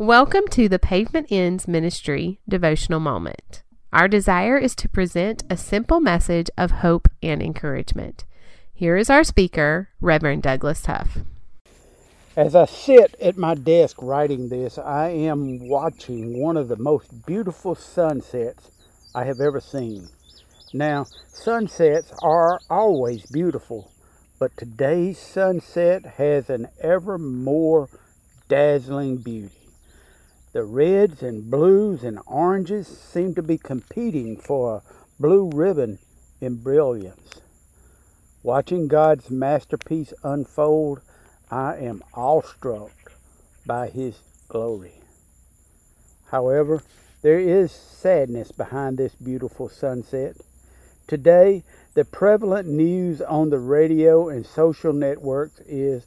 Welcome to the Pavement Ends Ministry devotional moment. Our desire is to present a simple message of hope and encouragement. Here is our speaker, Reverend Douglas Huff. As I sit at my desk writing this, I am watching one of the most beautiful sunsets I have ever seen. Now, sunsets are always beautiful, but today's sunset has an ever more dazzling beauty. The reds and blues and oranges seem to be competing for a blue ribbon in brilliance. Watching God's masterpiece unfold, I am awestruck by His glory. However, there is sadness behind this beautiful sunset. Today, the prevalent news on the radio and social networks is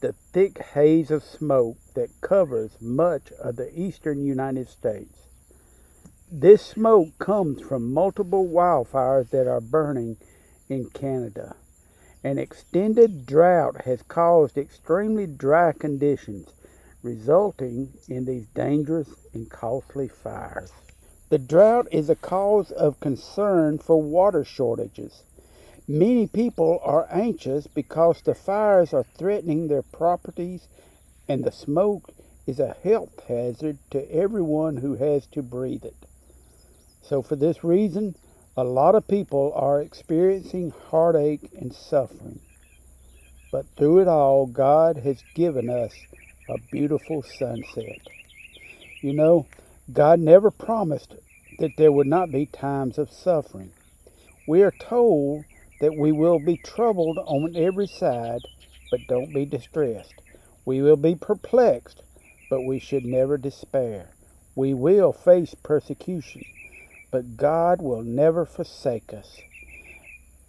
the thick haze of smoke that covers much of the eastern United States. This smoke comes from multiple wildfires that are burning in Canada. An extended drought has caused extremely dry conditions, resulting in these dangerous and costly fires. The drought is a cause of concern for water shortages. Many people are anxious because the fires are threatening their properties and the smoke is a health hazard to everyone who has to breathe it. So, for this reason, a lot of people are experiencing heartache and suffering. But through it all, God has given us a beautiful sunset. You know, God never promised that there would not be times of suffering. We are told that we will be troubled on every side, but don't be distressed. We will be perplexed, but we should never despair. We will face persecution, but God will never forsake us.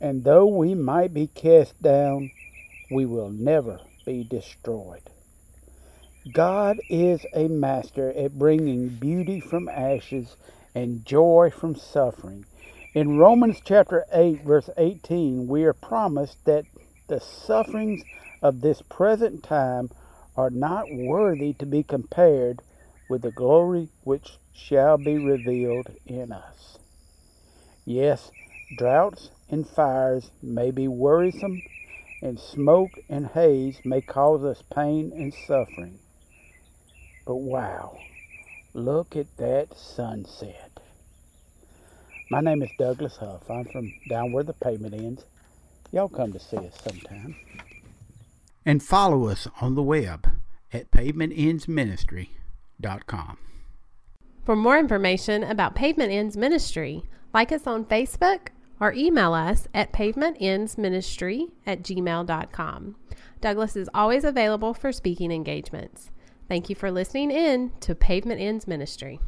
And though we might be cast down, we will never be destroyed. God is a master at bringing beauty from ashes and joy from suffering. In Romans chapter 8, verse 18, we are promised that the sufferings of this present time are not worthy to be compared with the glory which shall be revealed in us. Yes, droughts and fires may be worrisome, and smoke and haze may cause us pain and suffering. But wow, look at that sunset. My name is Douglas Huff. I'm from down where the pavement ends. Y'all come to see us sometime. And follow us on the web at pavementendsministry.com. For more information about Pavement Ends Ministry, like us on Facebook or email us at pavementendsministry at gmail.com. Douglas is always available for speaking engagements. Thank you for listening in to Pavement Ends Ministry.